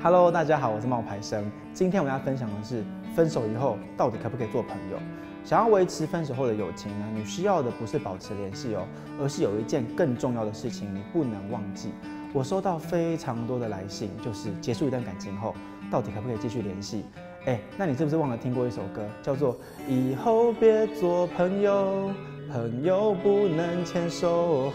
Hello，大家好，我是冒牌生。今天我们要分享的是，分手以后到底可不可以做朋友？想要维持分手后的友情呢？你需要的不是保持联系哦，而是有一件更重要的事情你不能忘记。我收到非常多的来信，就是结束一段感情后，到底可不可以继续联系？哎，那你是不是忘了听过一首歌，叫做《以后别做朋友》？朋友不能牵手，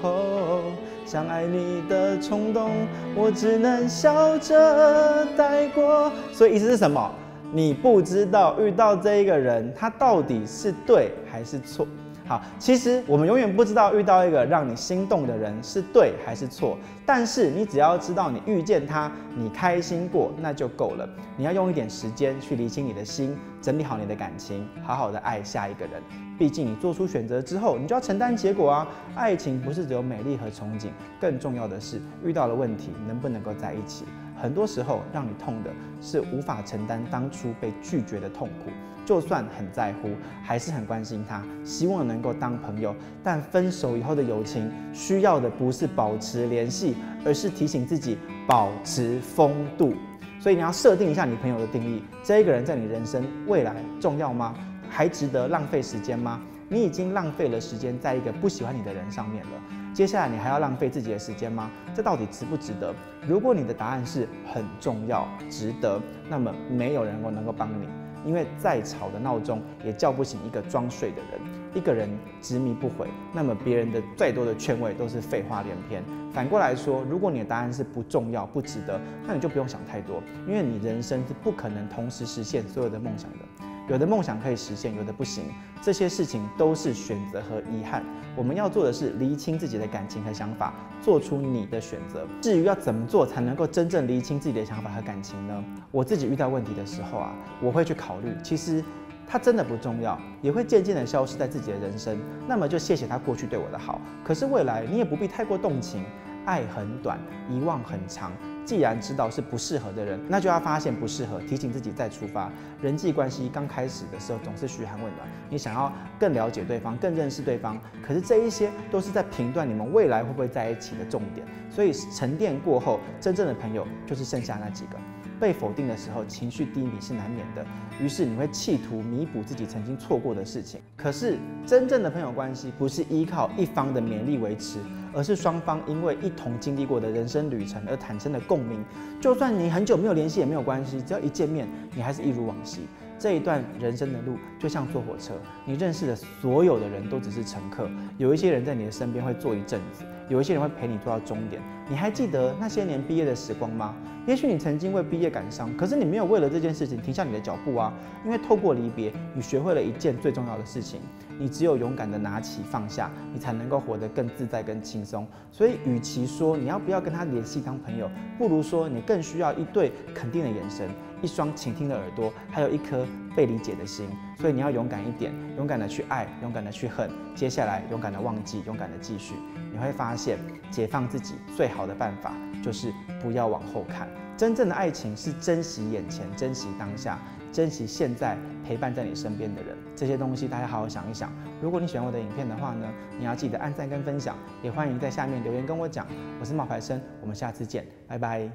想爱你的冲动，我只能笑着带过。所以意思是什么？你不知道遇到这一个人，他到底是对还是错。好，其实我们永远不知道遇到一个让你心动的人是对还是错，但是你只要知道你遇见他，你开心过，那就够了。你要用一点时间去理清你的心，整理好你的感情，好好的爱下一个人。毕竟你做出选择之后，你就要承担结果啊。爱情不是只有美丽和憧憬，更重要的是遇到了问题能不能够在一起。很多时候让你痛的是无法承担当初被拒绝的痛苦。就算很在乎，还是很关心他，希望能够当朋友。但分手以后的友情，需要的不是保持联系，而是提醒自己保持风度。所以你要设定一下你朋友的定义：这一个人在你人生未来重要吗？还值得浪费时间吗？你已经浪费了时间在一个不喜欢你的人上面了，接下来你还要浪费自己的时间吗？这到底值不值得？如果你的答案是很重要、值得，那么没有人能够帮你。因为再吵的闹钟也叫不醒一个装睡的人，一个人执迷不悔，那么别人的再多的劝慰都是废话连篇。反过来说，如果你的答案是不重要、不值得，那你就不用想太多，因为你人生是不可能同时实现所有的梦想的。有的梦想可以实现，有的不行，这些事情都是选择和遗憾。我们要做的是厘清自己的感情和想法，做出你的选择。至于要怎么做才能够真正厘清自己的想法和感情呢？我自己遇到问题的时候啊，我会去考虑，其实它真的不重要，也会渐渐的消失在自己的人生。那么就谢谢他过去对我的好，可是未来你也不必太过动情。爱很短，遗忘很长。既然知道是不适合的人，那就要发现不适合，提醒自己再出发。人际关系刚开始的时候总是嘘寒问暖，你想要更了解对方，更认识对方。可是这一些都是在评断你们未来会不会在一起的重点。所以沉淀过后，真正的朋友就是剩下那几个。被否定的时候，情绪低迷是难免的，于是你会企图弥补自己曾经错过的事情。可是真正的朋友关系不是依靠一方的勉力维持，而是双方因为一同经历过的人生旅程而产生的共鸣。就算你很久没有联系也没有关系，只要一见面，你还是一如往昔。这一段人生的路就像坐火车，你认识的所有的人都只是乘客，有一些人在你的身边会坐一阵子，有一些人会陪你坐到终点。你还记得那些年毕业的时光吗？也许你曾经为毕业感伤，可是你没有为了这件事情停下你的脚步啊，因为透过离别，你学会了一件最重要的事情，你只有勇敢的拿起放下，你才能够活得更自在、更轻松。所以，与其说你要不要跟他联系当朋友，不如说你更需要一对肯定的眼神。一双倾听的耳朵，还有一颗被理解的心，所以你要勇敢一点，勇敢的去爱，勇敢的去恨，接下来勇敢的忘记，勇敢的继续。你会发现，解放自己最好的办法就是不要往后看。真正的爱情是珍惜眼前，珍惜当下，珍惜现在陪伴在你身边的人。这些东西大家好好想一想。如果你喜欢我的影片的话呢，你要记得按赞跟分享，也欢迎在下面留言跟我讲。我是冒牌生，我们下次见，拜拜。